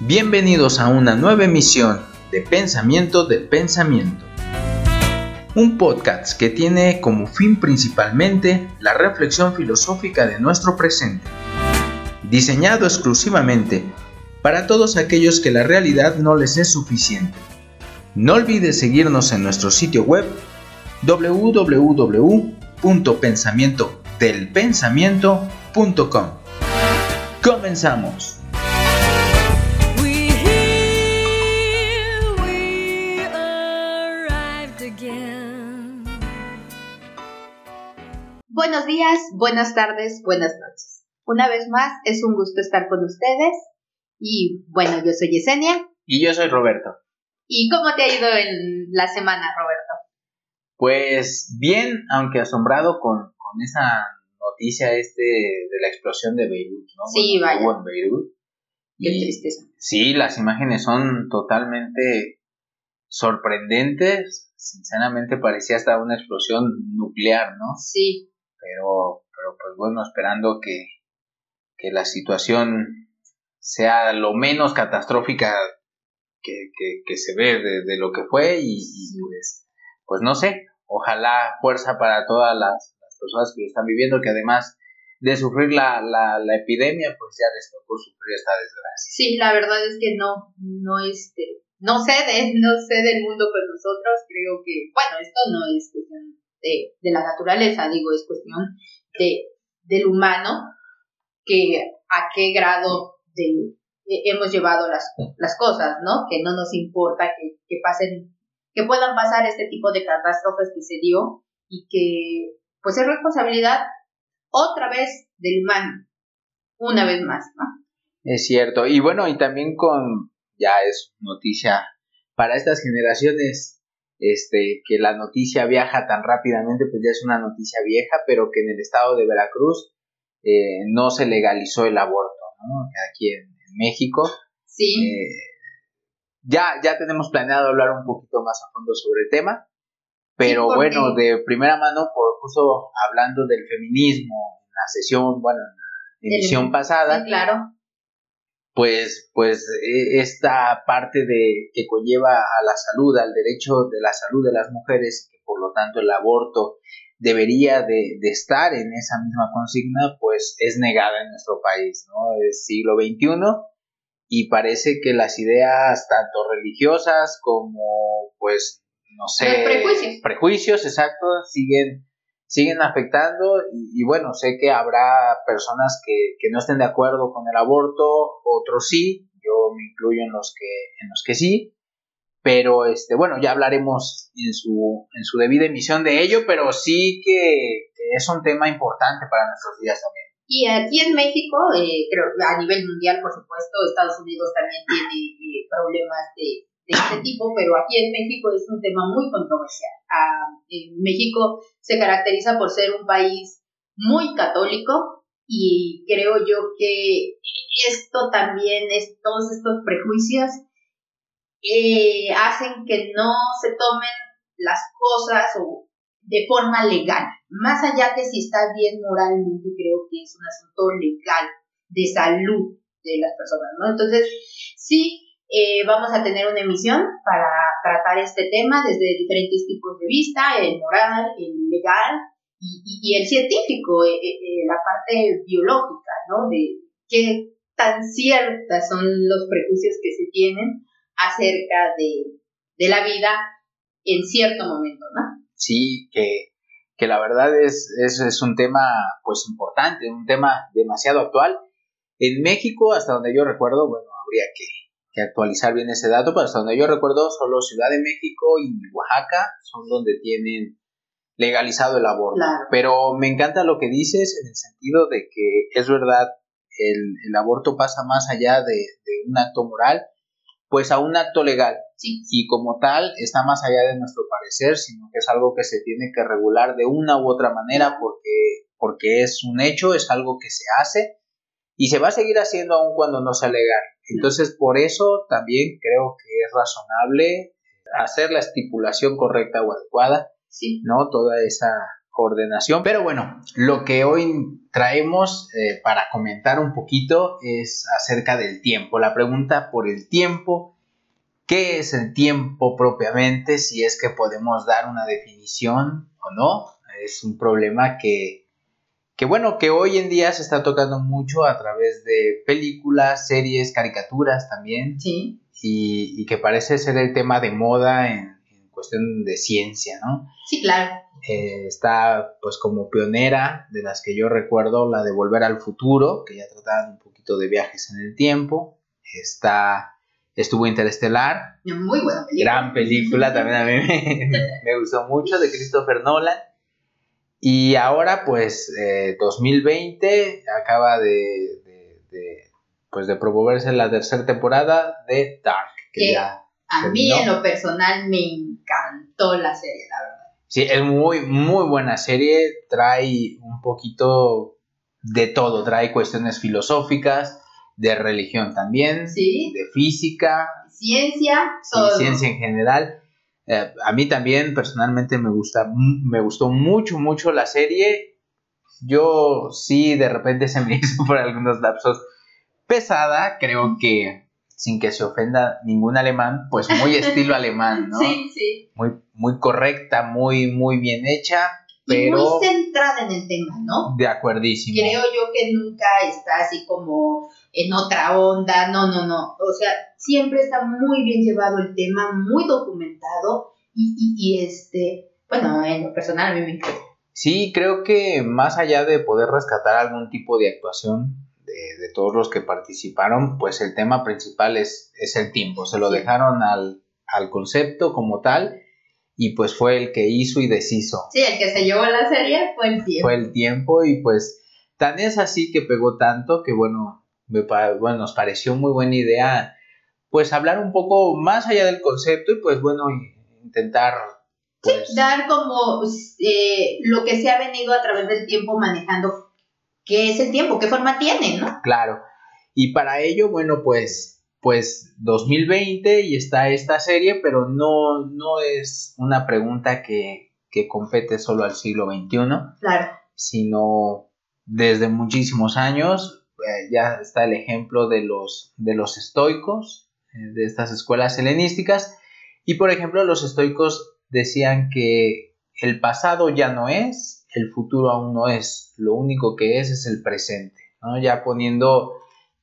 Bienvenidos a una nueva emisión de Pensamiento del Pensamiento. Un podcast que tiene como fin principalmente la reflexión filosófica de nuestro presente, diseñado exclusivamente para todos aquellos que la realidad no les es suficiente. No olvides seguirnos en nuestro sitio web www.pensamientodelpensamiento.com. Comenzamos. Buenos días, buenas tardes, buenas noches. Una vez más, es un gusto estar con ustedes. Y bueno, yo soy Yesenia. Y yo soy Roberto. ¿Y cómo te ha ido en la semana, Roberto? Pues bien, aunque asombrado con, esa noticia este de la explosión de Beirut, ¿no? Sí, vaya. en Beirut. Qué tristeza. Sí, las imágenes son totalmente sorprendentes. Sinceramente parecía hasta una explosión nuclear, ¿no? Sí. Pero, pero pues bueno, esperando que, que la situación sea lo menos catastrófica que, que, se ve de, lo que fue y, pues, pues no sé, ojalá fuerza para todas las, personas que lo están viviendo, que además de sufrir la, la, la, epidemia, pues ya les tocó sufrir esta desgracia. Sí, la verdad es que no, no este, no cede, no cede el mundo con nosotros, creo que, bueno, esto no es cuestión de, de la naturaleza, digo, es cuestión de, del humano, que a qué grado de, hemos llevado las, las cosas, ¿no? Que no nos importa que, que pasen, que puedan pasar este tipo de catástrofes que se dio y que pues es responsabilidad otra vez del humano, una vez más, ¿no? Es cierto, y bueno, y también con, ya es noticia para estas generaciones, este, que la noticia viaja tan rápidamente, pues ya es una noticia vieja, pero que en el estado de Veracruz eh, no se legalizó el aborto, ¿no? Aquí en, México. Sí. Eh, ya, ya tenemos planeado hablar un poquito más a fondo sobre el tema, pero bueno, de primera mano, por justo hablando del feminismo, en la sesión, bueno, en la emisión pasada, sí, claro. Pues, pues e, esta parte de que conlleva a la salud, al derecho de la salud de las mujeres, que por lo tanto el aborto debería de, de, estar en esa misma consigna, pues es negada en nuestro país, ¿no? Es siglo XXI y parece que las ideas tanto religiosas como, pues, no sé, prejuicios. prejuicios, exacto, siguen, siguen afectando y, bueno, sé que habrá personas que, que no estén de acuerdo con el aborto, otros sí, yo me incluyo en los que, en los que sí, pero este bueno ya hablaremos en su en su debida emisión de ello pero sí que, es un tema importante para nuestros días también. Y aquí en México eh, creo a nivel mundial por supuesto Estados Unidos también tiene eh, problemas de, este tipo pero aquí en México es un tema muy controversial México se caracteriza por ser un país muy católico y creo yo que esto también es todos estos prejuicios eh, hacen que no se tomen las cosas o de forma legal. Más allá que si está bien moralmente, creo que es un asunto legal de salud de las personas, ¿no? Entonces, sí, eh, vamos a tener una emisión para tratar este tema desde diferentes tipos de vista, el moral, el legal y, el científico, eh, la parte biológica, ¿no? De qué tan ciertas son los prejuicios que se tienen acerca de, de la vida en cierto momento, ¿no? Sí, que, que la verdad es, es, es, un tema pues importante, un tema demasiado actual. En México, hasta donde yo recuerdo, bueno, habría que, que actualizar bien ese dato, pero hasta donde yo recuerdo, solo Ciudad de México y Oaxaca son donde tienen legalizado el aborto. Pero me encanta lo que dices en el sentido de que es verdad, el, el aborto pasa más allá de, de un acto moral pues a un acto legal. Y como tal está más allá de nuestro parecer, sino que es algo que se tiene que regular de una u otra manera porque, porque es un hecho, es algo que se hace y se va a seguir haciendo aun cuando no sea legal. Entonces, por eso también creo que es razonable hacer la estipulación correcta o adecuada, sí. ¿no? Toda esa coordinación. Pero bueno, lo que hoy traemos eh, para comentar un poquito es acerca del tiempo. La pregunta por el tiempo. ¿Qué es el tiempo propiamente? Si es que podemos dar una definición o no. Es un problema que, que bueno, que hoy en día se está tocando mucho a través de películas, series, caricaturas también. Sí. Y, y que parece ser el tema de moda en, en cuestión de ciencia, ¿no? Sí, claro. Eh, está pues como pionera de las que yo recuerdo la de Volver al Futuro, que ya trataban un poquito de viajes en el tiempo. Está estuvo Interestelar, Muy buena película. gran película, también a mí me, me gustó mucho de Christopher Nolan. Y ahora pues eh, 2020 acaba de, de- de, pues de promoverse la tercera temporada de Dark. Que Que ya, A mí en lo personal me encantó la serie, la verdad. Sí, es muy, muy buena serie. Trae un poquito de todo. Trae cuestiones filosóficas, de religión también, Sí. de física Ciencia, y ciencia en general. Eh, a mí también personalmente me gusta, me gustó mucho, mucho la serie. Yo sí, de repente se me hizo por algunos lapsos pesada. Creo que sin que se ofenda ningún alemán, pues muy estilo alemán, ¿no? Sí, sí. Muy, muy correcta, muy, muy bien hecha, Y pero muy centrada en el tema, ¿no? de acuerdísimo. Creo yo que nunca está así como en otra onda, no, no, no. O sea, siempre está muy bien llevado el tema, muy documentado y, y, y este, bueno, en lo personal a mí me encanta. Sí, creo que más allá de poder rescatar algún tipo de actuación de, de todos los que participaron, pues el tema principal es, es el tiempo. Se lo Sí. dejaron al, al concepto como tal y pues fue el que hizo y deshizo. Sí, el que se llevó la serie fue el tiempo. Fue el tiempo y pues tan es así que pegó tanto que bueno, me bueno, nos pareció muy buena idea pues hablar un poco más allá del concepto y pues bueno, intentar pues, Dar como eh, lo que se ha venido a través del tiempo manejando, qué es el tiempo, qué forma tiene, ¿no? Claro. Y para ello, bueno, pues, pues 2020 y está esta serie, pero no, no es una pregunta que, que compete solo al siglo XXI, Claro. sino desde muchísimos años. Eh, ya está el ejemplo de los, de los estoicos, eh, de estas escuelas helenísticas. Y por ejemplo, los estoicos decían que el pasado ya no es, el futuro aún no es, lo único que es es el presente, ¿no? Ya poniendo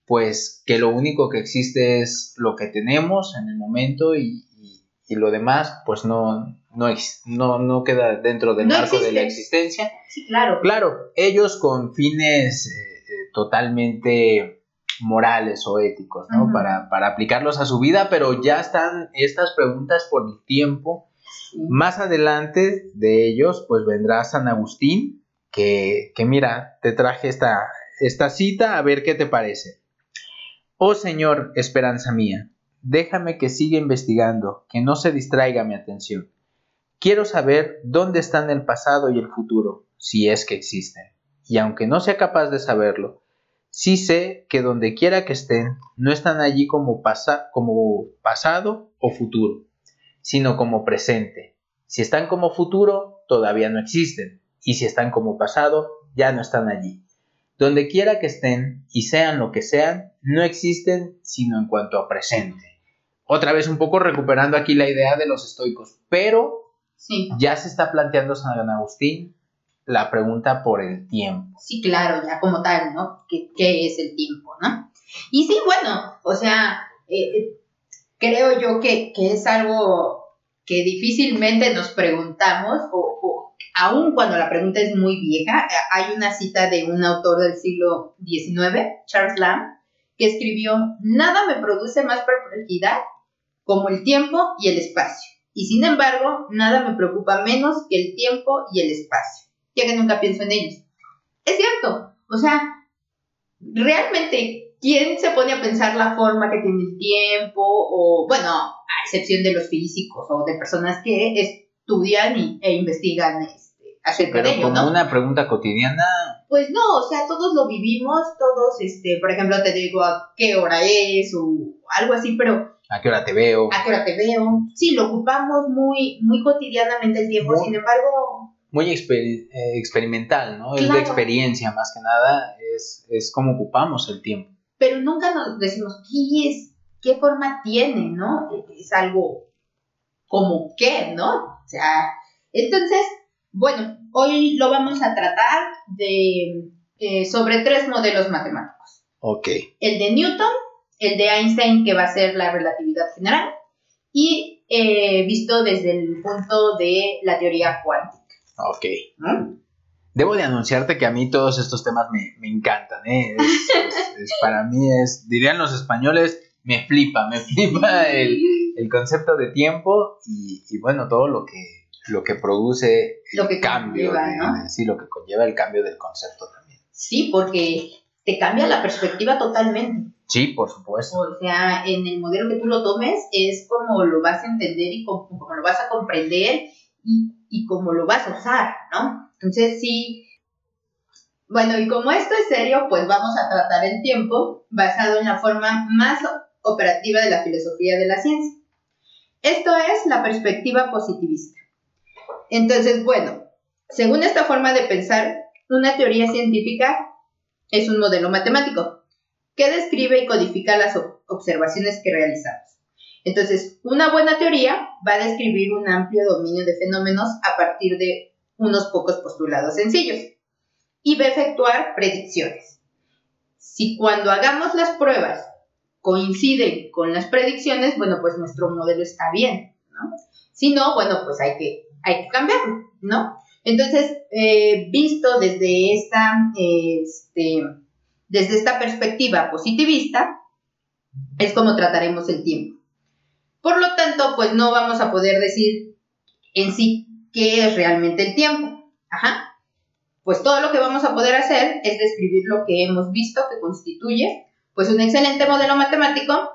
pues que lo único que existe es lo que tenemos en el momento y, y- y lo demás pues no, no, no, no queda dentro del No marco de la existe. existencia. Sí, claro. Claro, ellos con fines eh, totalmente morales o éticos, ¿no? Para, para aplicarlos a su vida, pero ya están estas preguntas por el tiempo. Sí. Más adelante de ellos, pues vendrá San Agustín, que, que mira, te traje esta, esta cita, a ver qué te parece. Oh Señor, esperanza mía, déjame que siga investigando, que no se distraiga mi atención. Quiero saber dónde están el pasado y el futuro, si es que existen. Y aunque no sea capaz de saberlo, sí sé que donde quiera que estén, no están allí como, pasa, como pasado o futuro, sino como presente. Si están como futuro, todavía no existen. Y si están como pasado, ya no están allí. Donde quiera que estén y sean lo que sean, no existen sino en cuanto a presente. Otra vez un poco recuperando aquí la idea de los estoicos, pero Sí. ya se está planteando San Agustín la pregunta por el tiempo. Sí, claro, ya como tal, ¿no? ¿Qué, qué es el tiempo, no? Y sí, bueno, o sea, eh, eh, creo yo que, que es algo que difícilmente nos preguntamos, o, o aun cuando la pregunta es muy vieja, eh, hay una cita de un autor del siglo XIX, Charles Lamb, que escribió, nada me produce más perplejidad como el tiempo y el espacio. Y sin embargo, nada me preocupa menos que el tiempo y el espacio, ya que nunca pienso en ellos. Es cierto, o sea, realmente, ¿quién se pone a pensar la forma que tiene el tiempo? O, bueno, a excepción de los físicos o de personas que estudian y, e investigan este, acerca de Pero ello, como ¿no? una pregunta cotidiana, Pues no, o sea, todos lo vivimos, todos, este, por ejemplo, te digo a qué hora es o algo así, pero ¿a qué hora te veo? a qué hora te veo. Sí, lo ocupamos muy, muy cotidianamente el tiempo, Muy- sin embargo, muy eh, experimental, ¿no? Es de experiencia más que nada, es, es como ocupamos el tiempo. Pero nunca nos decimos, ¿qué es? ¿Qué forma tiene, no? Es algo como qué, ¿no? O sea, entonces, bueno, hoy lo vamos a tratar de eh, sobre tres modelos matemáticos. Ok. El de Newton, el de Einstein, que va a ser la relatividad general, y eh, visto desde el punto de la teoría cuántica. Ok. Debo de anunciarte que a mí todos estos temas me, encantan. ¿eh? para mí es, dirían los españoles, me flipa, me flipa el, concepto de tiempo y, bueno, todo lo que, lo que produce lo que cambio, ¿no? sí, lo que conlleva el cambio del concepto también. Sí, porque te cambia la perspectiva totalmente. Sí, por supuesto. O sea, en el modelo que tú lo tomes es como lo vas a entender y como, lo vas a comprender y, y como lo vas a usar, ¿no? Entonces sí. Bueno, y como esto es serio, pues vamos a tratar el tiempo basado en la forma más operativa de la filosofía de la ciencia. Esto es la perspectiva positivista. Entonces, bueno, según esta forma de pensar, una teoría científica es un modelo matemático que describe y codifica las observaciones que realizamos. Entonces, una buena teoría va a describir un amplio dominio de fenómenos a partir de unos pocos postulados sencillos y va a efectuar predicciones. Si cuando hagamos las pruebas coinciden con las predicciones, bueno, pues nuestro modelo está bien, ¿no? Si no, bueno, pues hay que, hay que cambiarlo, ¿no? Entonces, eh, visto desde esta, este, desde esta perspectiva positivista, es como trataremos el tiempo. Por lo tanto, pues no vamos a poder decir en sí qué es realmente el tiempo. Ajá. Pues todo lo que vamos a poder hacer es describir lo que hemos visto que constituye pues un excelente modelo matemático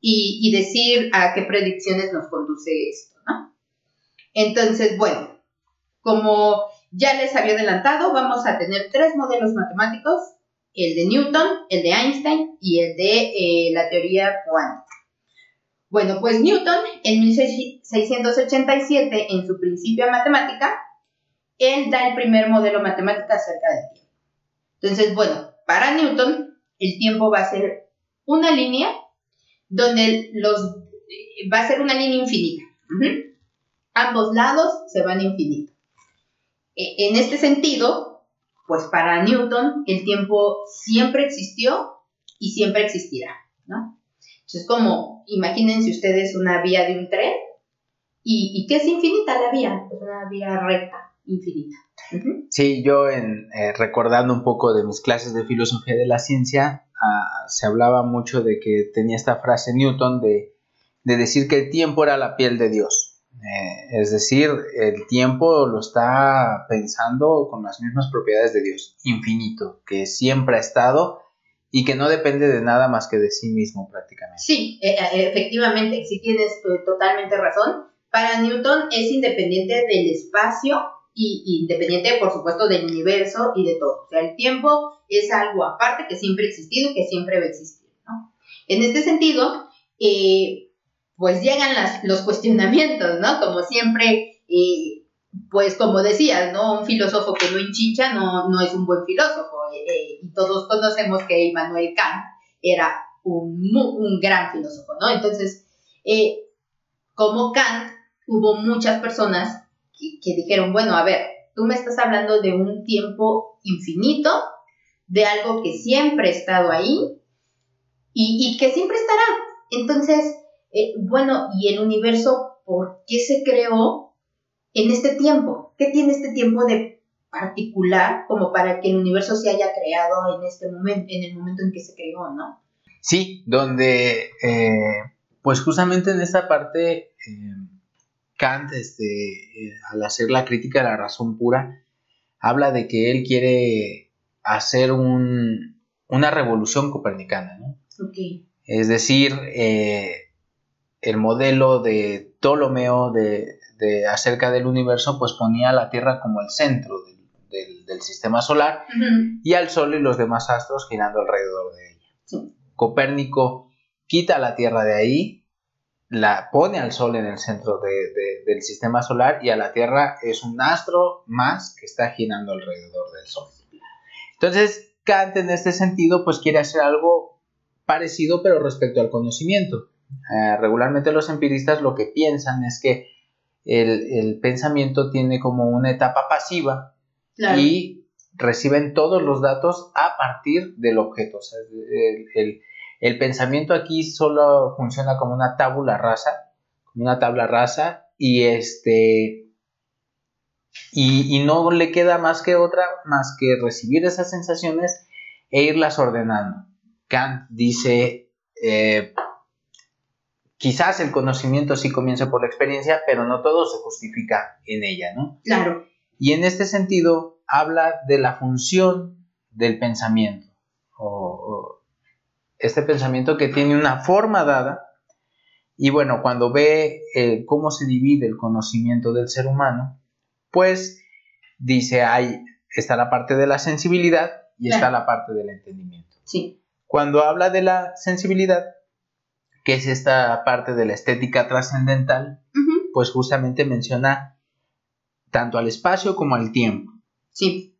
y, decir a qué predicciones nos conduce esto, ¿no? Entonces, bueno, como ya les había adelantado, vamos a tener tres modelos matemáticos, el de Newton, el de Einstein y el de eh, la teoría cuántica. Bueno, pues Newton en 1687, en su principio matemática, él da el primer modelo matemático acerca del tiempo. Entonces, bueno, para Newton, el tiempo va a ser una línea donde los va a ser una línea infinita. Ambos lados se van infinito. E, en este sentido, pues para Newton el tiempo siempre existió y siempre existirá, ¿no? Entonces, como imagínense ustedes una vía de un tren y, y ¿qué es infinita la vía? Una vía recta, infinita. Sí, yo en, eh, recordando un poco de mis clases de filosofía de la ciencia, ah, se hablaba mucho de que tenía esta frase Newton de, de decir que el tiempo era la piel de Dios. Eh, es decir, el tiempo lo está pensando con las mismas propiedades de Dios, infinito, que siempre ha estado y que no depende de nada más que de sí mismo prácticamente. Sí, e, e, efectivamente, sí tienes eh, totalmente razón. Para Newton es independiente del espacio y independiente, por supuesto, del universo y de todo. O sea, el tiempo es algo aparte que siempre ha existido y que siempre va a existir. En este sentido, eh, pues llegan los cuestionamientos, ¿no? Como siempre, eh, pues como decías, ¿no? Un filósofo que no enchincha no, no es un buen filósofo. Eh, eh, y todos conocemos que Immanuel Kant era un, un gran filósofo, ¿no? Entonces, como Kant, hubo muchas personas que, dijeron, bueno, a ver, tú me estás hablando de un tiempo infinito, de algo que siempre ha estado ahí y, y que siempre estará. Entonces, eh, bueno, ¿y el universo por qué se creó en este tiempo? ¿Qué tiene este tiempo de particular como para que el universo se haya creado en este momento, en el momento en que se creó, ¿no? Sí, donde, eh, pues justamente en esta parte, eh, Kant, este, al hacer la crítica de la razón pura, habla de que él quiere hacer un, una revolución copernicana, ¿no? Es decir, el modelo de Ptolomeo de, acerca del universo, pues ponía a la Tierra como el centro del, sistema solar y al Sol y los demás astros girando alrededor de ella. Copérnico quita la Tierra de ahí la pone al Sol en el centro del sistema solar y a la Tierra es un astro más que está girando alrededor del Sol. Entonces, Kant en este sentido pues quiere hacer algo parecido pero respecto al conocimiento. Eh, regularmente los empiristas lo que piensan es que el, pensamiento tiene como una etapa pasiva y reciben todos los datos a partir del objeto. el, pensamiento aquí solo funciona como una tabla rasa, como una tabla rasa y este y, no le queda más que otra más que recibir esas sensaciones e irlas ordenando. Kant dice eh, quizás el conocimiento sí comienza por la experiencia, pero no todo se justifica en ella, ¿no? Claro. Y en este sentido habla de la función del pensamiento, o, este pensamiento que tiene una forma dada, y bueno, cuando ve eh, cómo se divide el conocimiento del ser humano, pues dice, ahí está la parte de la sensibilidad y está la parte del entendimiento. Sí. Cuando habla de la sensibilidad, que es esta parte de la estética trascendental, pues justamente menciona tanto al espacio como al tiempo. Sí.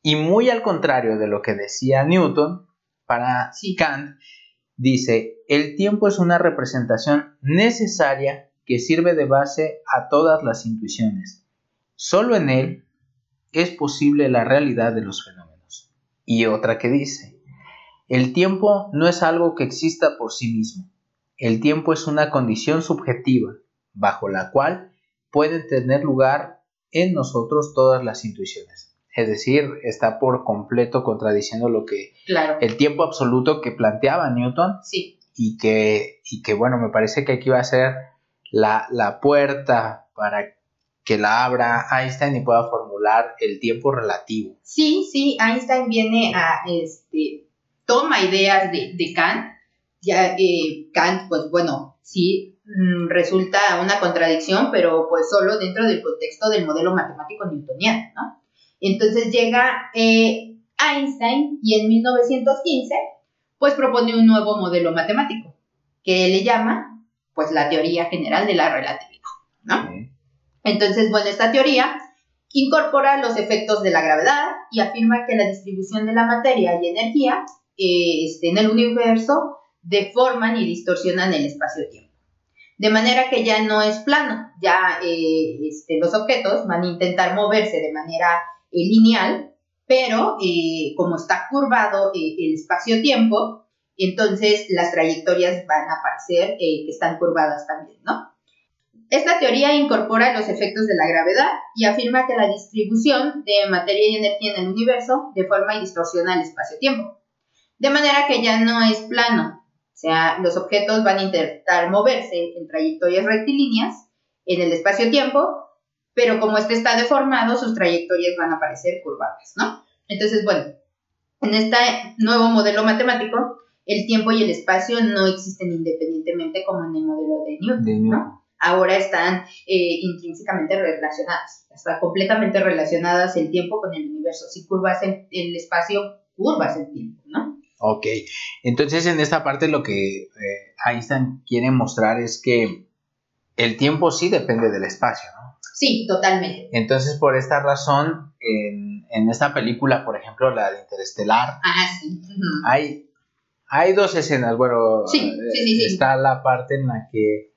Y muy al contrario de lo que decía Newton, para Kant, dice, el tiempo es una representación necesaria que sirve de base a todas las intuiciones. Solo en él es posible la realidad de los fenómenos. Y otra que dice, el tiempo no es algo que exista por sí mismo, el tiempo es una condición subjetiva, bajo la cual pueden tener lugar en nosotros todas las intuiciones. Es decir, está por completo contradiciendo lo que el tiempo absoluto que planteaba Newton. Sí. Y que, y que, bueno, me parece que aquí va a ser la, la puerta para que la abra Einstein y pueda formular el tiempo relativo. Sí, sí, Einstein viene a, este, toma ideas de, de Kant ya eh, Kant, pues bueno, sí mm, resulta una contradicción, pero pues solo dentro del contexto del modelo matemático newtoniano, ¿no? Entonces llega eh, Einstein y en 1915 pues propone un nuevo modelo matemático que le llama pues la teoría general de la relatividad, ¿no? Entonces, bueno, esta teoría incorpora los efectos de la gravedad y afirma que la distribución de la materia y energía eh, este, en el universo deforman y distorsionan el espacio-tiempo. De manera que ya no es plano, ya eh, este, los objetos van a intentar moverse de manera eh, lineal, pero eh, como está curvado el espacio-tiempo, entonces las trayectorias van a parecer que están curvadas también, ¿no? Esta teoría incorpora los efectos de la gravedad y afirma que la distribución de materia y energía en el universo deforma y distorsiona el espacio-tiempo. De manera que ya no es plano, o sea, los objetos van a intentar moverse en trayectorias rectilíneas en el espacio-tiempo, pero como este está deformado, sus trayectorias van a parecer curvadas, ¿no? Entonces, bueno, en este nuevo modelo matemático, el tiempo y el espacio no existen independientemente como en el modelo de Newton, ¿no? Ahora están eh, intrínsecamente relacionadas, están completamente relacionadas el tiempo con el universo. Si curvas el, el espacio, curvas el tiempo, ¿no? Ok, entonces en esta parte lo que eh, Einstein quiere mostrar es que el tiempo sí depende del espacio, ¿no? Sí, totalmente. Entonces por esta razón, en, esta película, por ejemplo, la de Interestelar, ah, sí. hay, hay dos escenas, bueno, sí, sí, sí, está la parte en la que,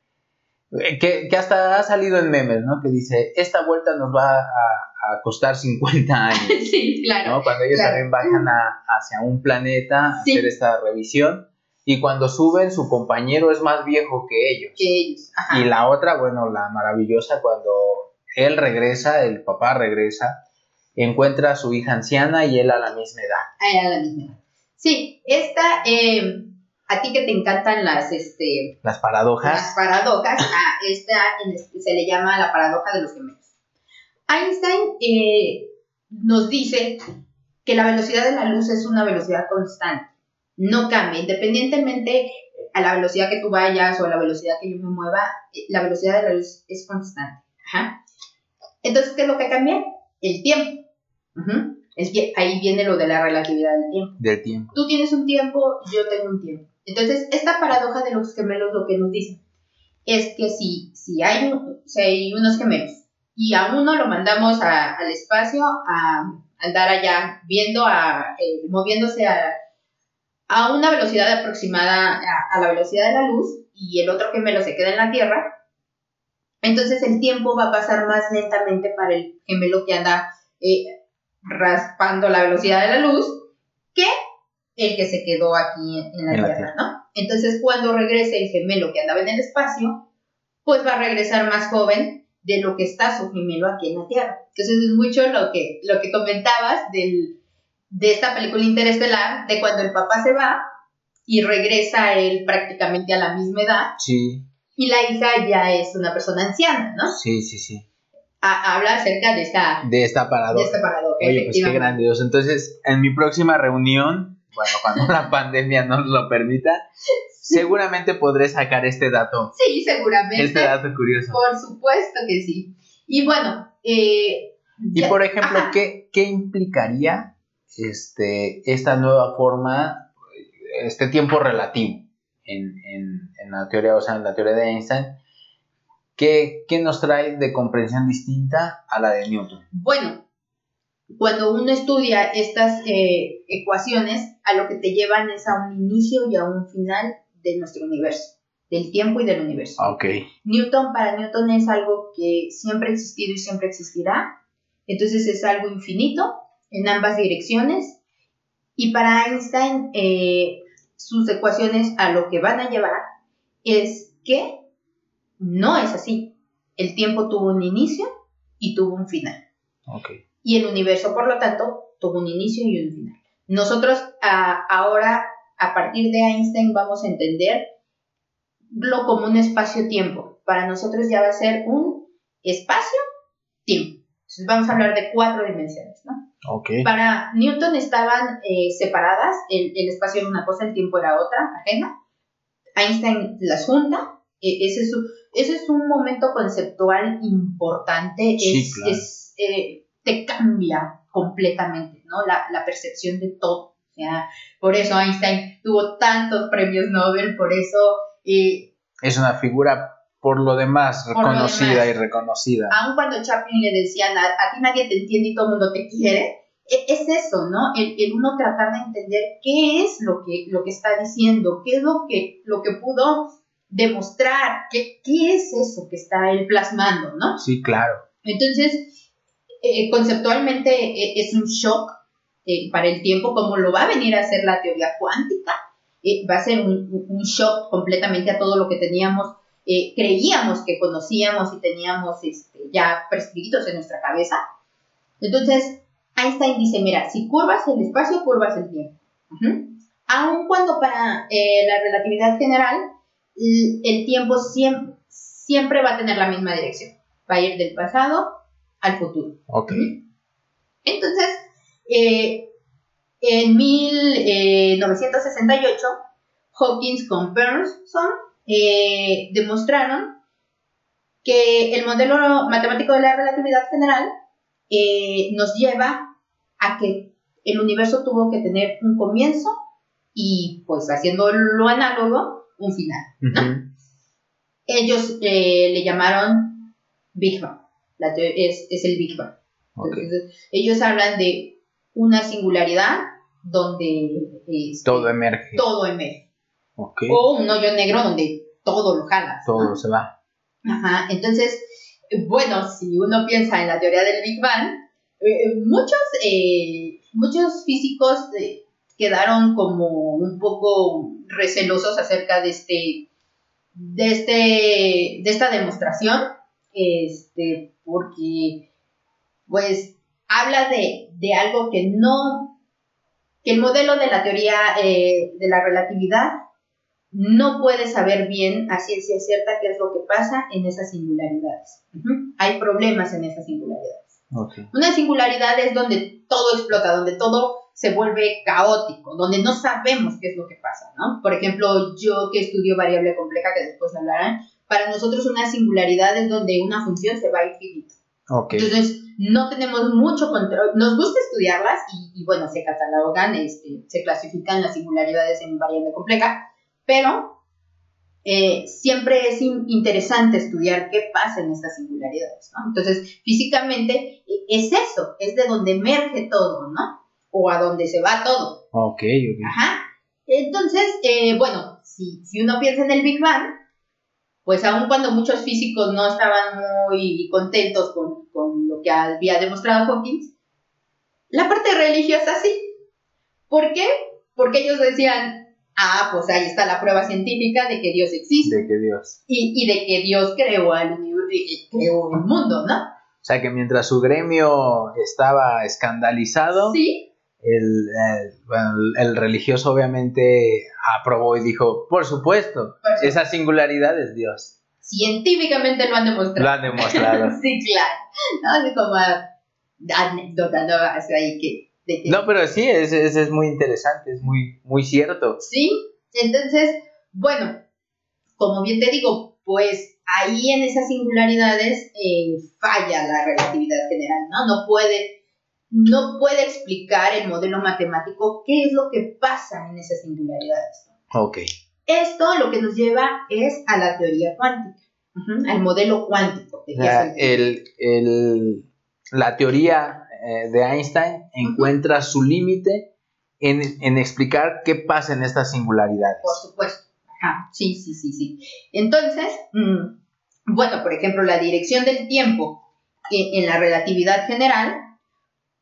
que, que hasta ha salido en memes, ¿no? Que dice, esta vuelta nos va a a costar 50 años. sí, claro. Cuando ellos también bajan hacia un planeta a hacer esta revisión. Y cuando suben, su compañero es más viejo que ellos. Que ellos. Y la otra, bueno, la maravillosa, cuando él regresa, el papá regresa, encuentra a su hija anciana y él a la misma edad. A la misma edad. Sí, esta, eh, a ti que te encantan las, este... Las paradojas. Las paradojas, a esta se le llama la paradoja de los gemelos. Einstein eh, nos dice que la velocidad de la luz es una velocidad constante, no cambia, independientemente a la velocidad que tú vayas o a la velocidad que yo me mueva, eh, la velocidad de la luz es constante. Entonces, ¿qué es lo que cambia? El tiempo. Es que ahí viene lo de la relatividad del tiempo. Del tiempo. Tú tienes un tiempo, yo tengo un tiempo. Entonces, esta paradoja de los gemelos lo que nos dice es que si, si, hay, si hay unos gemelos y a uno lo mandamos al espacio a andar allá viendo, a, eh, moviéndose a, a, una velocidad aproximada a, la velocidad de la luz y el otro gemelo se queda en la Tierra, entonces el tiempo va a pasar más lentamente para el gemelo que anda eh, raspando la velocidad de la luz que el que se quedó aquí en, la, tierra, ¿no? Entonces cuando regrese el gemelo que andaba en el espacio, pues va a regresar más joven de lo que está su gemelo aquí en la Tierra. Entonces es mucho lo que, lo que comentabas del, de esta película interestelar, de cuando el papá se va y regresa él prácticamente a la misma edad. Sí. Y la hija ya es una persona anciana, ¿no? Sí, sí, sí. habla acerca de esta... De esta paradoja. De esta paradoja, Oye, pues qué grandioso. Entonces, en mi próxima reunión, bueno, cuando la pandemia nos lo permita, seguramente podré sacar este dato. Sí, seguramente. Este dato curioso. Por supuesto que sí. Y bueno, eh, y por ejemplo, ¿qué, ¿qué, implicaría este, esta nueva forma, este tiempo relativo en, en, en, la teoría, o sea, en la teoría de Einstein? ¿Qué, ¿Qué nos trae de comprensión distinta a la de Newton? Bueno, cuando uno estudia estas eh, ecuaciones, a lo que te llevan es a un inicio y a un final de nuestro universo, del tiempo y del universo. Okay. Newton para Newton es algo que siempre ha existido y siempre existirá, entonces es algo infinito en ambas direcciones. Y para Einstein, eh, sus ecuaciones a lo que van a llevar es que no es así. El tiempo tuvo un inicio y tuvo un final. Okay. Y el universo, por lo tanto, tuvo un inicio y un final. Nosotros ahora a partir de Einstein vamos a entender lo como un espacio-tiempo. Para nosotros ya va a ser un espacio-tiempo. Entonces vamos a hablar de cuatro dimensiones, ¿no? Okay. Para Newton estaban eh, separadas, el, espacio era una cosa, el tiempo era otra, ajena. Einstein las junta. E, ese, es, ese, es, un momento conceptual importante. Sí, es, eh, te cambia completamente, ¿no? La, la percepción de todo por eso Einstein tuvo tantos premios Nobel, por eso... Eh, es una figura por lo demás reconocida y reconocida. Aun cuando Chaplin le decían, a, ti nadie te entiende y todo el mundo te quiere, e, es eso, ¿no? El, uno tratar de entender qué es lo que, lo que está diciendo, qué es lo que, lo que pudo demostrar, qué, qué es eso que está él plasmando, ¿no? Sí, claro. Entonces, eh, conceptualmente eh, es un shock eh, para el tiempo, como lo va a venir a hacer la teoría cuántica. Va a ser un, shock completamente a todo lo que teníamos, creíamos que conocíamos y teníamos este, ya prescritos en nuestra cabeza. Entonces, Einstein dice, mira, si curvas el espacio, curvas el tiempo. Aun cuando para la relatividad general, el tiempo siempre, siempre va a tener la misma dirección. Va a ir del pasado al futuro. Ok. Entonces, eh, en 1968, eh, Hawkins con Bernson eh, demostraron que el modelo matemático de la relatividad general nos lleva a que el universo tuvo que tener un comienzo y pues haciendo lo análogo, un final. Ellos le llamaron Big Bang, es, el Big Bang. ellos hablan de una singularidad donde este, todo emerge. Todo emerge. O un hoyo negro donde todo lo jala. Todo se va. Ajá, entonces, bueno, si uno piensa en la teoría del Big Bang, eh, muchos, eh, muchos físicos eh, quedaron como un poco recelosos acerca de este, de este, de esta demostración, este, porque, pues, habla de, algo que no, que el modelo de la teoría eh, de la relatividad no puede saber bien a ciencia cierta qué es lo que pasa en esas singularidades. Hay problemas en esas singularidades. Una singularidad es donde todo explota, donde todo se vuelve caótico, donde no sabemos qué es lo que pasa, ¿no? Por ejemplo, yo que estudio variable compleja, que después hablarán, para nosotros una singularidad es donde una función se va a infinito. Entonces, no tenemos mucho control. Nos gusta estudiarlas y, bueno, se catalogan, este, se clasifican las singularidades en variable compleja, pero eh, siempre es interesante estudiar qué pasa en estas singularidades, ¿no? Entonces, físicamente e, es eso, es de donde emerge todo, ¿no? O a donde se va todo. Ok, ok. Ajá. Entonces, eh, bueno, si, si uno piensa en el Big Bang, pues aun cuando muchos físicos no estaban muy contentos con, con lo que había demostrado Hawking, la parte religiosa sí. ¿Por qué? Porque ellos decían, ah, pues ahí está la prueba científica de que Dios existe. De que Dios. Y, y de que Dios creó, al, creó el mundo, ¿no? O sea que mientras su gremio estaba escandalizado, sí. El, bueno, el religioso obviamente aprobó y dijo, por supuesto, Por esa singularidad es Dios. Científicamente lo han demostrado. Lo han demostrado. sí, claro. No, como anécdota, ¿no? De que- No, pero sí, es, es, es muy interesante, es muy, muy cierto. Sí, entonces, bueno, como bien te digo, pues ahí en esas singularidades eh, falla la relatividad general, ¿no? No puede, no puede explicar el modelo matemático qué es lo que pasa en esas singularidades. Ok. Esto lo que nos lleva es a la teoría cuántica, al modelo cuántico. de el- el, el- la teoría eh, de Einstein encuentra su límite en, en explicar qué pasa en estas singularidades. Por supuesto. Ajá, sí, sí, sí, sí. Entonces, mm, bueno, por ejemplo, la dirección del tiempo en, en la relatividad general,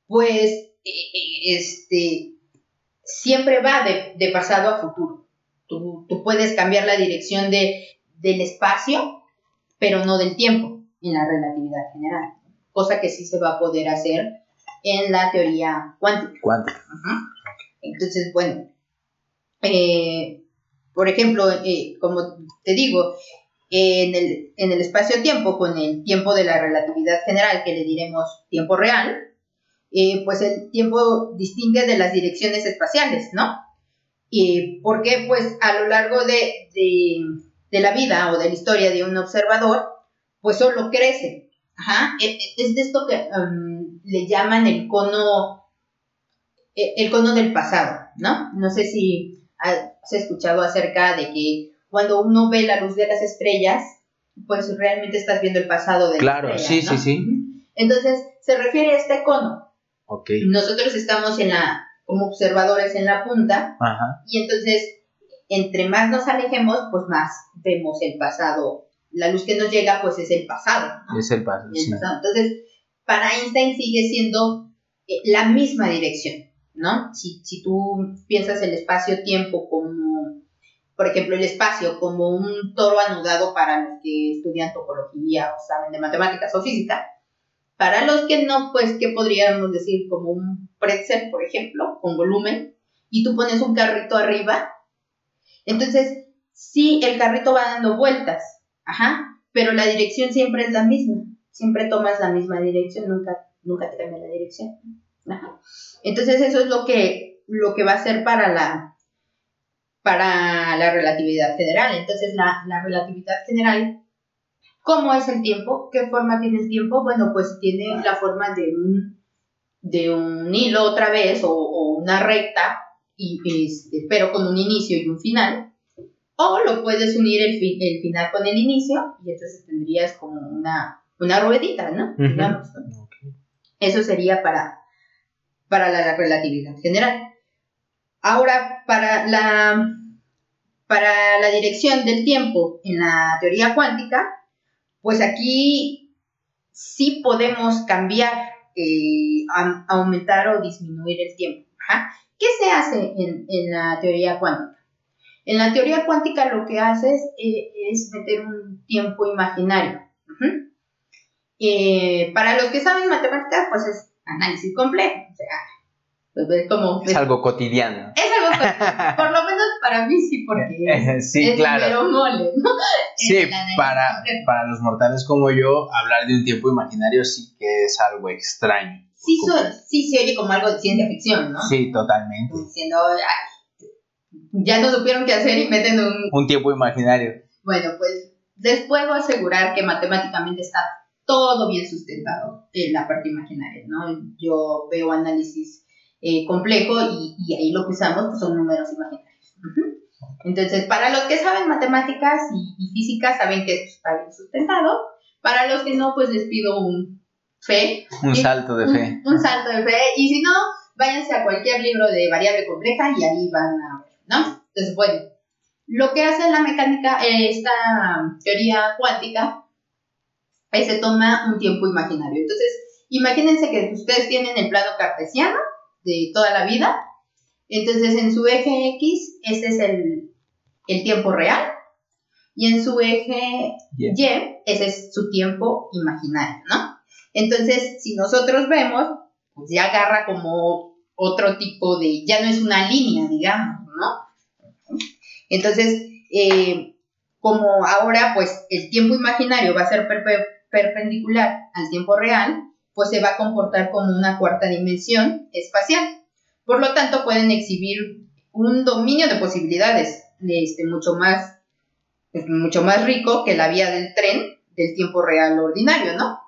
pues, eh, eh, este, siempre va de, de pasado a futuro. Tú, tú puedes cambiar la dirección de, del espacio, pero no del tiempo en la relatividad general, cosa que sí se va a poder hacer en la teoría cuántica. Cuántica. Ajá. Entonces, bueno, eh, por ejemplo, eh, como te digo, en el, en el espacio-tiempo, con el tiempo de la relatividad general, que le diremos tiempo real, eh, pues el tiempo distingue de las direcciones espaciales, ¿no? ¿Y por qué? Pues a lo largo de, de, de la vida o de la historia de un observador, pues solo crece. Ajá. E- e- Es de esto que um, le llaman el cono eh, el cono del pasado, ¿no? No sé si has escuchado acerca de que cuando uno ve la luz de las estrellas, pues realmente estás viendo el pasado de Claro, la estrella, sí, ¿no? sí, sí. Entonces, se refiere a este cono. Ok. Nosotros estamos en la, como observadores en la punta, Ajá. y entonces, entre más nos alejemos, pues más vemos el pasado. La luz que nos llega, pues es el pasado, ¿no? Es el paso. el sí. pasado. Entonces, para Einstein sigue siendo eh, la misma dirección, ¿no? Si, si tú piensas el espacio-tiempo como, por ejemplo, el espacio como un toro anudado para los que estudian topología o saben de matemáticas o física, para los que no, pues, ¿qué podríamos decir? Como un pretzel, por ejemplo, con volumen, y tú pones un carrito arriba, entonces, sí, el carrito va dando vueltas, ajá, pero la dirección siempre es la misma, siempre tomas la misma dirección, nunca, nunca te cambia la dirección. Ajá. Entonces, eso es lo que, lo que va a ser para la, para la relatividad general. Entonces, la, la relatividad general, ¿cómo es el tiempo? ¿Qué forma tiene el tiempo? Bueno, pues tiene la forma de un, de un hilo otra vez o, o una recta, y, este, pero con un inicio y un final. O lo puedes unir el, fi- el final con el inicio y entonces tendrías como una, una ruedita, ¿no? Eso sería para, para la, relatividad general. Ahora, para la, para la dirección del tiempo en la teoría cuántica, pues aquí sí podemos cambiar, eh, aumentar o disminuir el tiempo. ¿Qué se hace en, la teoría cuántica? En la teoría cuántica lo que haces eh, es meter un tiempo imaginario. Eh, para los que saben matemáticas, pues es análisis complejo. Pues es como... Es algo cotidiano. es algo que- por lo menos para mí sí, porque es, sí, es claro. mole, ¿no? Sí, para, para los mortales como yo, hablar de un tiempo imaginario sí que es algo extraño. Sí, so- sí se oye como algo de ciencia ficción, ¿no? Sí, totalmente. Diciendo, "Ay, ya no supieron qué hacer y meten un... Un tiempo imaginario. Bueno, pues les puedo asegurar que matemáticamente está todo bien sustentado en la parte imaginaria, ¿no? Yo veo análisis eh, complejo y, y ahí lo que usamos pues, son números imaginarios. Entonces, para los que saben matemáticas y, física, saben que esto está bien sustentado. Para los que no, pues les pido un fe. Un salto de fe. Un, salto de fe. Y si no, váyanse a cualquier libro de variable compleja y ahí van a ver, ¿no? Entonces, bueno, lo que hace la mecánica, esta teoría cuántica, es se toma un tiempo imaginario. Entonces, imagínense que ustedes tienen el plano cartesiano de toda la vida. Entonces, en su eje X, ese es el, el tiempo real. Y en su eje Y, ese es su tiempo imaginario, ¿no? Entonces, si nosotros vemos, pues ya agarra como otro tipo de, ya no es una línea, digamos, ¿no? Entonces, eh, como ahora, pues el tiempo imaginario va a ser perpendicular al tiempo real, pues se va a comportar como una cuarta dimensión espacial. Por lo tanto, pueden exhibir un dominio de posibilidades este, mucho, más, pues, mucho más rico que la vía del tren del tiempo real ordinario, ¿no?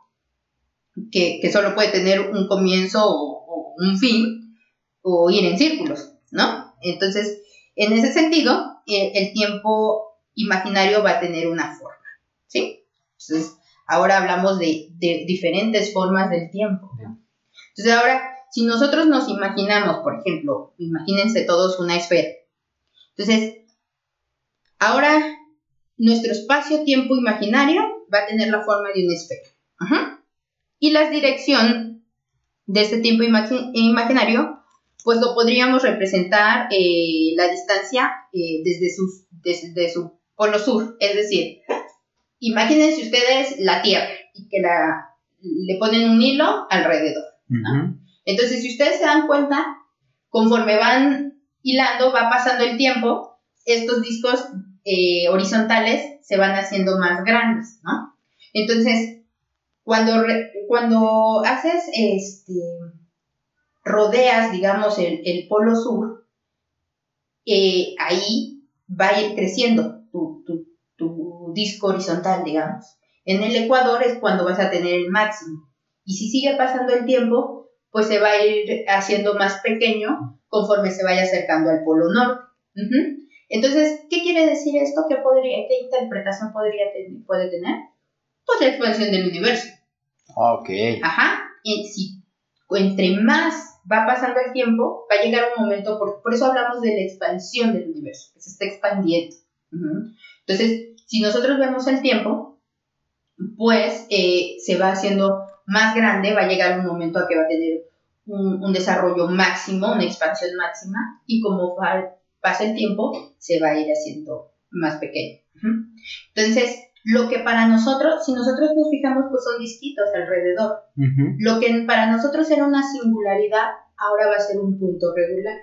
Que, solo puede tener un comienzo o, un fin o ir en círculos, ¿no? Entonces, en ese sentido, eh, el tiempo imaginario va a tener una forma, ¿sí? Entonces, ahora hablamos de, diferentes formas del tiempo. Entonces, ahora, si nosotros nos imaginamos, por ejemplo, imagínense todos una esfera. Entonces, ahora nuestro espacio-tiempo imaginario va a tener la forma de una esfera. Y la dirección de este tiempo imaginario, pues lo podríamos representar eh, la distancia eh, desde, desde su polo sur, es decir, imagínense ustedes la Tierra y que la, le ponen un hilo alrededor. Entonces, si ustedes se dan cuenta, conforme van hilando, va pasando el tiempo, estos discos eh, horizontales se van haciendo más grandes, ¿no? Entonces, cuando, cuando haces, este, rodeas, digamos, el, polo sur, eh, ahí va a ir creciendo tu, disco horizontal, digamos. En el ecuador es cuando vas a tener el máximo. Y si sigue pasando el tiempo, pues se va a ir haciendo más pequeño conforme se vaya acercando al polo norte. Entonces, ¿qué quiere decir esto? ¿Qué, podría, qué interpretación podría puede tener? Pues la expansión del universo. Ok. Ajá. Y si entre más va pasando el tiempo, va a llegar un momento, por, por eso hablamos de la expansión del universo, que se está expandiendo. Entonces, si nosotros vemos el tiempo, pues eh, se va haciendo más grande, va a llegar un momento a que va a tener un, desarrollo máximo, una expansión máxima, y como pasa el tiempo, se va a ir haciendo más pequeño. Entonces, lo que para nosotros, si nosotros nos fijamos, pues son distintos alrededor. Lo que para nosotros era una singularidad, ahora va a ser un punto regular.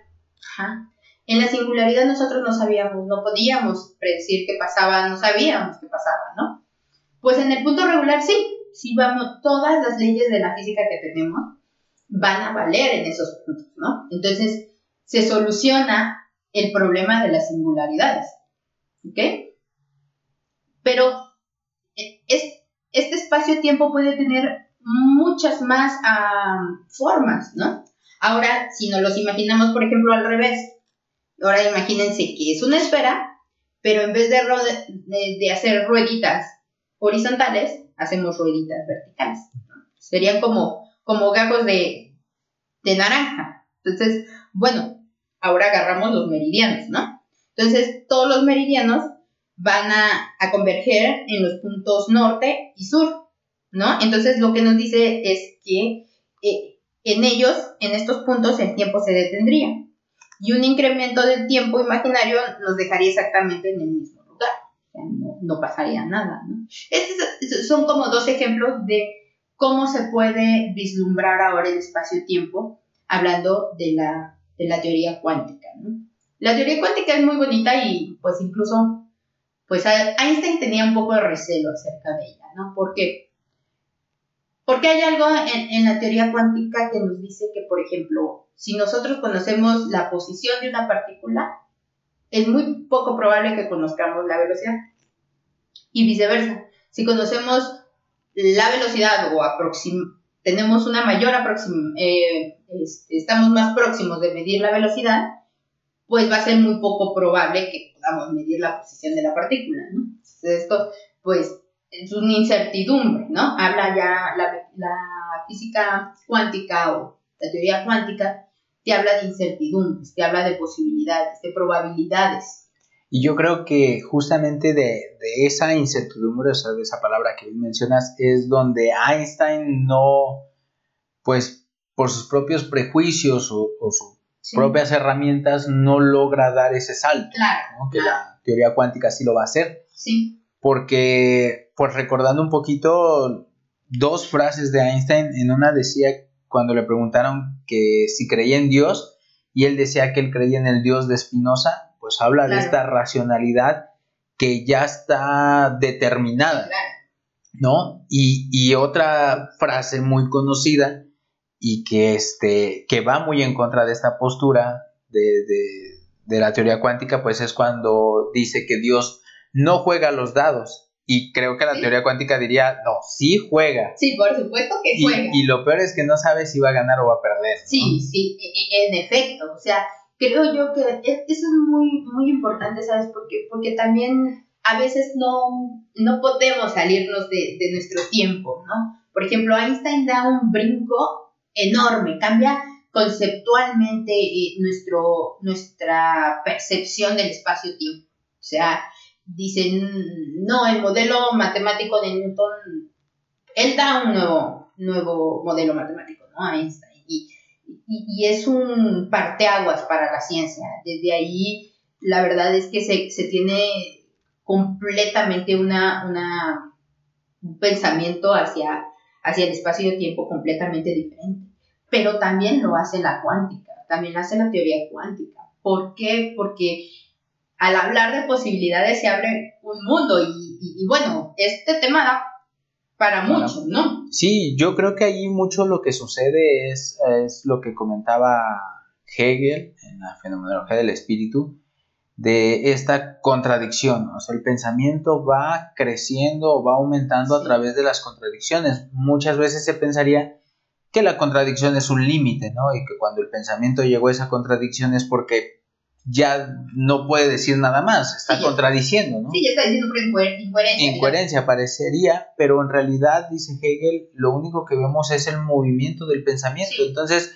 En la singularidad nosotros no sabíamos, no podíamos predecir qué pasaba, no sabíamos qué pasaba, ¿no? Pues en el punto regular sí, sí vamos, todas las leyes de la física que tenemos van a valer en esos puntos, ¿no? Entonces se soluciona el problema de las singularidades, ¿ok? Pero eh, es, este espacio-tiempo puede tener muchas más formas, ¿no? Ahora, si nos los imaginamos, por ejemplo, al revés, Ahora imagínense que es una esfera, pero en vez de, hacer rueditas horizontales, hacemos rueditas verticales. Serían como, como gajos de, de naranja. Entonces, bueno, ahora agarramos los meridianos, ¿no? Entonces, todos los meridianos van a, a, converger en los puntos norte y sur, ¿no? Entonces, lo que nos dice es que eh, en ellos, en estos puntos, el tiempo se detendría y un incremento del tiempo imaginario nos dejaría exactamente en el mismo lugar. O sea, no, pasaría nada. ¿no? Estos son como dos ejemplos de cómo se puede vislumbrar ahora el espacio-tiempo hablando de la, de la teoría cuántica. ¿no? La teoría cuántica es muy bonita y pues incluso pues Einstein tenía un poco de recelo acerca de ella, ¿no? Porque, porque hay algo en, en la teoría cuántica que nos dice que, por ejemplo, si nosotros conocemos la posición de una partícula, es muy poco probable que conozcamos la velocidad. Y viceversa. Si conocemos la velocidad o tenemos una mayor aproximación, eh, estamos más próximos de medir la velocidad, pues va a ser muy poco probable que podamos medir la posición de la partícula, ¿no? Esto, pues, es una incertidumbre, ¿no? Habla ya la física cuántica o la teoría cuántica, te habla de incertidumbres, te habla de posibilidades, de probabilidades. Y yo creo que justamente de, de esa incertidumbre, o sea, de esa palabra que mencionas, es donde Einstein no, pues, por sus propios prejuicios o, o sus propias herramientas, no logra dar ese salto. Claro, Que la teoría cuántica sí lo va a hacer. Sí. Porque, pues recordando un poquito dos frases de Einstein, en una decía cuando le preguntaron que si creía en Dios, y él decía que él creía en el Dios de Spinoza, pues habla de esta racionalidad que ya está determinada, ¿no? Y, otra frase muy conocida y que, este, que va muy en contra de esta postura de, de la teoría cuántica, pues es cuando dice que Dios no juega los dados, y creo que la teoría cuántica diría, no, sí juega. Sí, por supuesto que juega. Y lo peor es que no sabe si va a ganar o va a perder. Sí, sí, e, e, en efecto. O sea, creo yo que eso es muy, muy importante, ¿sabes? Porque, porque también a veces no, no podemos salirnos de, de nuestro tiempo, ¿no? Por ejemplo, Einstein da un brinco enorme, cambia conceptualmente eh, nuestro, nuestra percepción del espacio-tiempo. O sea, dicen, no, el modelo matemático de Newton, él da un nuevo, nuevo modelo matemático, ¿no? Einstein. Y, y, es un parteaguas para la ciencia. Desde ahí, la verdad es que se, se tiene completamente una, una, un pensamiento hacia, hacia el espacio y tiempo completamente diferente. Pero también lo hace la cuántica, también hace la teoría cuántica. ¿Por qué? Porque al hablar de posibilidades se abre un mundo y, bueno, este tema da para mucho, ¿no? Sí, yo creo que ahí mucho lo que sucede es, es lo que comentaba Hegel en la fenomenología del espíritu, de esta contradicción, o sea, el pensamiento va creciendo o va aumentando a través de las contradicciones. Muchas veces se pensaría que la contradicción es un límite, ¿no? Y que cuando el pensamiento llegó a esa contradicción es porque ya no puede decir nada más, está contradiciendo, ¿no? Sí, ya está diciendo incoherencia. Incoherencia parecería, pero en realidad, dice Hegel, lo único que vemos es el movimiento del pensamiento. Entonces,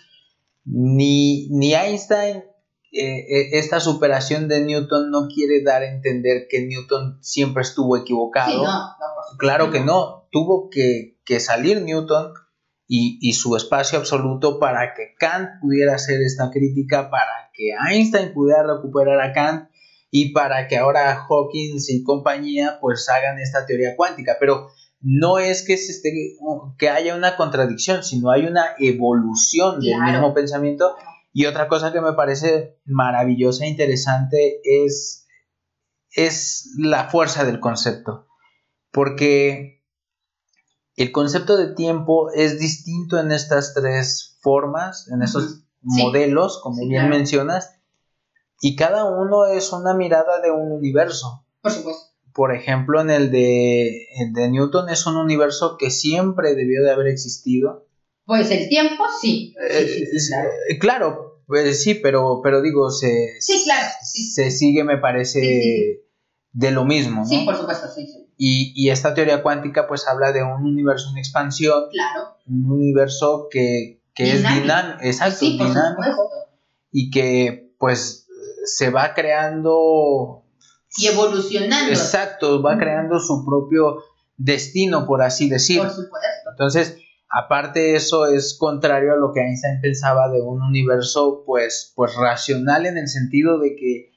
ni, ni Einstein, eh, eh, esta superación de Newton no quiere dar a entender que Newton siempre estuvo equivocado. Sí, no, claro que no, tuvo que, que salir Newton y, y, su espacio absoluto para que Kant pudiera hacer esta crítica, para que Einstein pudiera recuperar a Kant y para que ahora Hawkins y compañía pues hagan esta teoría cuántica, pero no es que, se esté, que haya una contradicción, sino hay una evolución del mismo pensamiento. Y otra cosa que me parece maravillosa e interesante es, es la fuerza del concepto, porque el concepto de tiempo es distinto en estas tres formas, en estos modelos, como bien mencionas, y cada uno es una mirada de un universo. Por supuesto. Por ejemplo, en el de, de Newton es un universo que siempre debió de haber existido. Pues el tiempo sí. Eh, claro. pues sí, pero, pero digo, se, sí, claro, se sigue, me parece, de lo mismo. ¿no? Sí, por supuesto, sí. Y, esta teoría cuántica pues habla de un universo en expansión, claro. un universo que, es dinámico, exacto, dinámico y que pues se va creando y evolucionando. Exacto, va creando su propio destino, por así decirlo. Por supuesto. Entonces, aparte eso es contrario a lo que Einstein pensaba de un universo pues pues racional en el sentido de que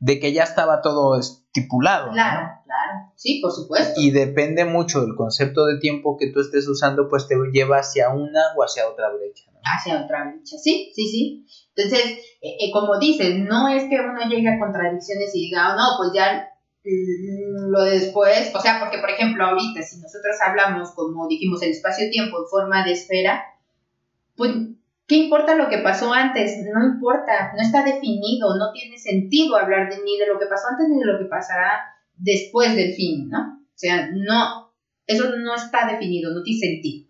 de que ya estaba todo estipulado. Claro, claro. Sí, por supuesto. Y depende mucho del concepto de tiempo que tú estés usando, pues te lleva hacia una o hacia otra brecha. Hacia otra brecha, sí, sí, sí. Entonces, eh, eh, como dices, no es que uno llegue a contradicciones y diga, oh, no, pues ya mm, lo de después, o sea, porque por ejemplo ahorita, si nosotros hablamos, como dijimos, el espacio-tiempo en forma de esfera, pues ¿Qué importa lo que pasó antes? No importa, no está definido, no tiene sentido hablar de, ni de lo que pasó antes ni de lo que pasará después del fin, ¿no? O sea, no, eso no está definido, no tiene sentido.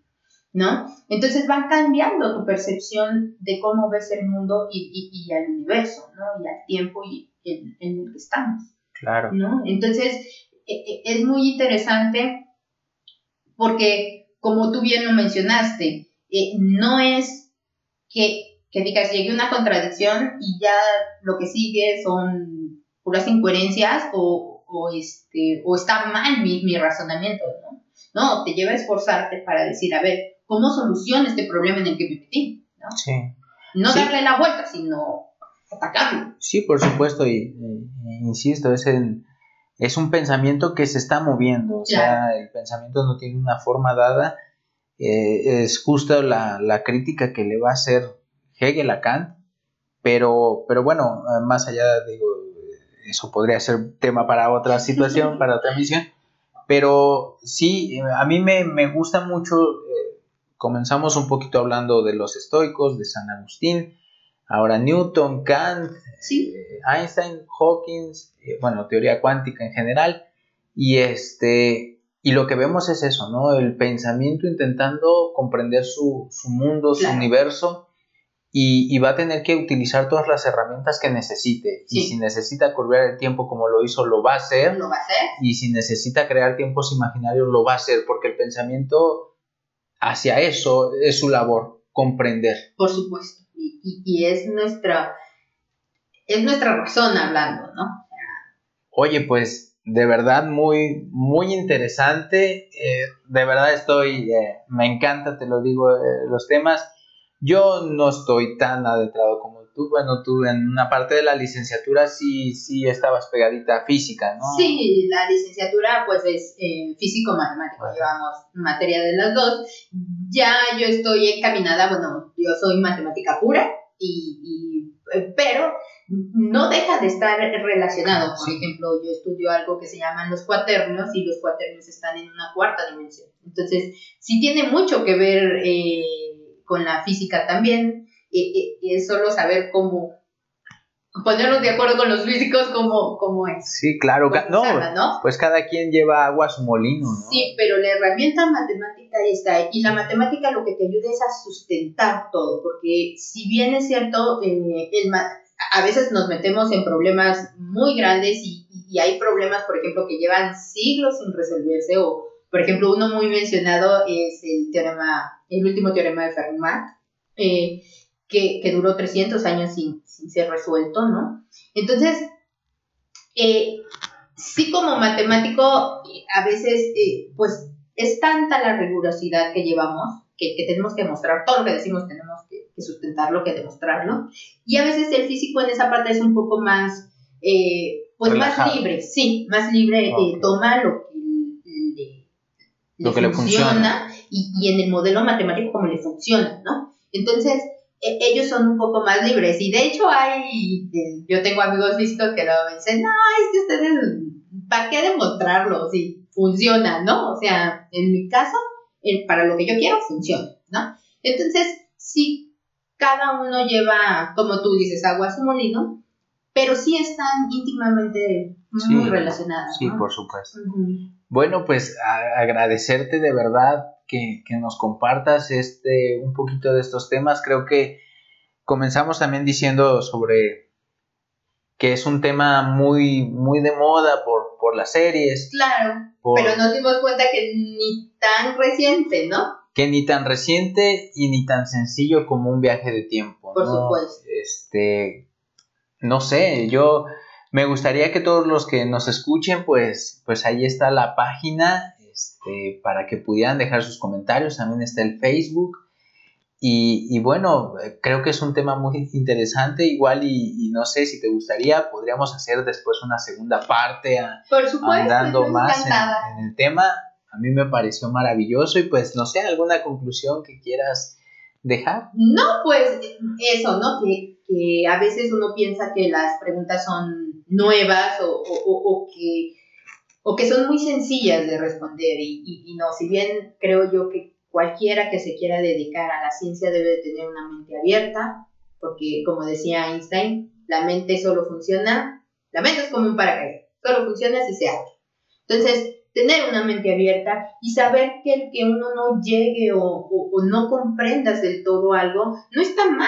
¿no? Entonces van cambiando tu percepción de cómo ves el mundo y, y, y al universo, ¿no? Y al tiempo y en, en, el que estamos. Claro. ¿no? Entonces, e, e, es muy interesante porque, como tú bien lo mencionaste, eh, no es que, que digas, llegue una contradicción y ya lo que sigue son puras incoherencias o, o, este, o está mal mi, mi razonamiento, ¿no? No, te lleva a esforzarte para decir, a ver, ¿cómo soluciono este problema en el que me metí? ¿no? Sí. No Sí. darle la vuelta, sino atacarlo. Sí, por supuesto, y insisto, es, en- es un pensamiento que se está moviendo, o sea, el pensamiento no tiene una forma dada, eh, es justo la, la crítica que le va a hacer Hegel a Kant, pero, pero bueno, eh, más allá, digo, eh, eso podría ser tema para otra situación, para otra misión, pero sí, a mí me, me gusta mucho, eh, comenzamos un poquito hablando de los estoicos, de San Agustín, ahora Newton, Kant, Sí. Einstein, Hawkins, bueno, teoría cuántica en general, y este, y lo que vemos es eso, ¿no? El pensamiento intentando comprender su, su mundo, su Claro. universo, y, y va a tener que utilizar todas las herramientas que necesite. Y si necesita curvar el tiempo como lo hizo, lo va a hacer. Lo va a hacer. Y si necesita crear tiempos imaginarios, lo va a hacer, porque el pensamiento hacia eso es su labor, comprender. Por supuesto. Y, y, y es nuestra es nuestra razón hablando, ¿no? Oye, pues de verdad muy, muy interesante. eh, de verdad estoy, eh, me encanta, te lo digo, eh, los temas. Yo no estoy tan adentrado como tú. Bueno, tú en una parte de la licenciatura sí, sí estabas pegadita a física, ¿no? Sí, la licenciatura pues es físico-matemático, llevamos materia de las dos. Ya yo estoy encaminada, bueno, yo soy matemática pura, y, y, pero no deja de estar relacionado. Por ejemplo, yo estudio algo que se llaman los cuaternios y los cuaternios están en una cuarta dimensión. Entonces, sí tiene mucho que ver eh, con la física también. eh, eh, es solo saber cómo ponernos de acuerdo con los físicos cómo, cómo es. Sí, claro. No, ¿no? pues cada quien lleva agua a su molino, ¿no? Sí, pero la herramienta matemática ahí está. Y la matemática lo que te ayuda es a sustentar todo, porque si bien es cierto, eh, el a veces nos metemos en problemas muy grandes y, y hay problemas, por ejemplo, que llevan siglos sin resolverse, o por ejemplo, uno muy mencionado es el teorema, el último teorema de Fermat, eh, que, que duró 300 años sin, sin ser resuelto, ¿no? Entonces, eh, sí como matemático, eh, a veces, eh, pues, es tanta la rigurosidad que llevamos que, que tenemos que mostrar todo lo que decimos, tenemos que, que sustentarlo, que demostrarlo. Y a veces el físico en esa parte es un poco más, eh, pues, Relajado. más libre, sí, más libre, eh, Ok. toma lo que le, Lo que le funciona. y, y en el modelo matemático como le funciona, ¿no? Entonces, e- ellos son un poco más libres y de hecho hay, eh, yo tengo amigos físicos que luego me dicen, no, es que ustedes, ¿para qué demostrarlo si funciona, no? O sea, en mi caso, el- para lo que yo quiero, funciona, ¿no? Entonces, sí, cada uno lleva, como tú dices, agua a su molino, pero sí están íntimamente muy Sí, relacionadas, Sí, ¿no? por supuesto. Bueno, pues agradecerte de verdad que, que nos compartas este un poquito de estos temas. Creo que comenzamos también diciendo sobre que es un tema muy, muy de moda por, por las series, Claro, por, pero nos dimos cuenta que ni tan reciente, ¿no? Que ni tan reciente y ni tan sencillo como un viaje de tiempo. Por ¿no? supuesto. Este, no sé, yo me gustaría que todos los que nos escuchen, pues, pues ahí está la página, este, para que pudieran dejar sus comentarios. También está el Facebook. Y, y bueno, creo que es un tema muy interesante, igual y, y no sé si te gustaría, podríamos hacer después una segunda parte a- Por supuesto, andando más en el tema. A mí me pareció maravilloso y pues no sé, alguna conclusión que quieras dejar. No, pues eso, ¿no? Que, que a veces uno piensa que las preguntas son nuevas o, o- o- o que, o que son muy sencillas de responder y, y- no, si bien creo yo que cualquiera que se quiera dedicar a la ciencia debe de tener una mente abierta, porque como decía Einstein, la mente solo funciona, la mente es como un paracaídas, solo funciona si se abre. Entonces, tener una mente abierta y saber que el que uno no llegue o, no comprendas del todo algo no está mal.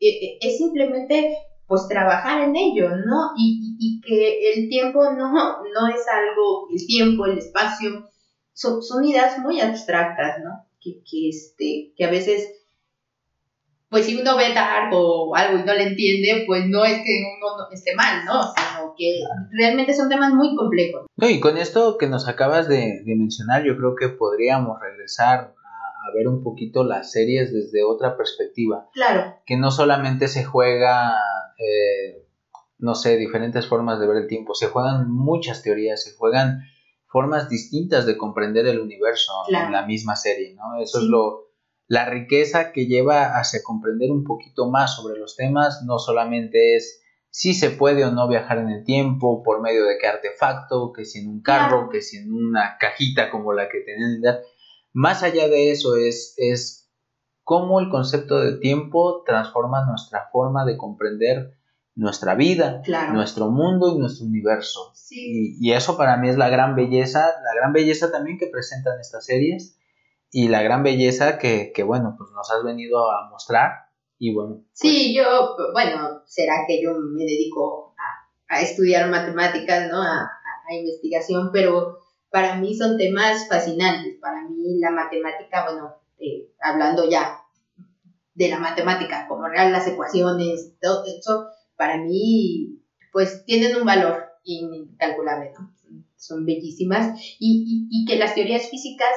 E, e, es simplemente pues trabajar en ello, ¿no? Y, que el tiempo no, no es algo, el tiempo, el espacio, son, son ideas muy abstractas, ¿no? Que, que, este, que a veces pues si uno ve algo o algo y no le entiende, pues no es que uno esté mal, ¿no? Sino que realmente son temas muy complejos. No, y con esto que nos acabas de, mencionar, yo creo que podríamos regresar a, ver un poquito las series desde otra perspectiva. Claro. Que no solamente se juega, eh, no sé, diferentes formas de ver el tiempo, se juegan muchas teorías, se juegan formas distintas de comprender el universo en la misma serie, ¿no? Eso es lo la riqueza que lleva hacia comprender un poquito más sobre los temas no solamente es si se puede o no viajar en el tiempo, por medio de qué artefacto, que si en un carro, que si en una cajita como la que tienen. Más allá de eso es, es cómo el concepto de tiempo transforma nuestra forma de comprender nuestra vida, nuestro mundo y nuestro universo. Y, y, eso para mí es la gran belleza, la gran belleza también que presentan estas series y la gran belleza que, que, bueno, pues nos has venido a mostrar y bueno. Sí, pues yo, bueno, será que yo me dedico a, a estudiar matemáticas, ¿no? A, a, investigación, pero para mí son temas fascinantes. Para mí la matemática, bueno, eh, hablando ya de la matemática como real, las ecuaciones, todo eso, para mí, pues tienen un valor incalculable, ¿no? Son bellísimas y, y, y que las teorías físicas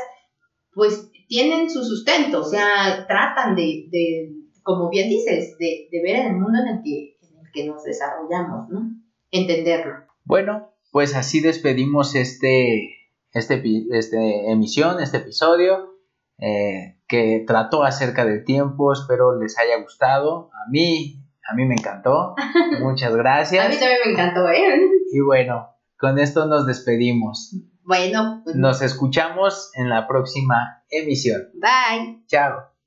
pues tienen su sustento, o sea, tratan de, de como bien dices, de, de, ver el mundo en el, que, en el que nos desarrollamos, ¿no? Entenderlo. Bueno, pues así despedimos este, este, este emisión, este episodio, eh, que trató acerca del tiempo, espero les haya gustado. A mí, a mí me encantó. Muchas gracias. a mí también me encantó, ¿eh? Y bueno, con esto nos despedimos. Bueno, pues, nos escuchamos en la próxima emisión. Bye. Chao.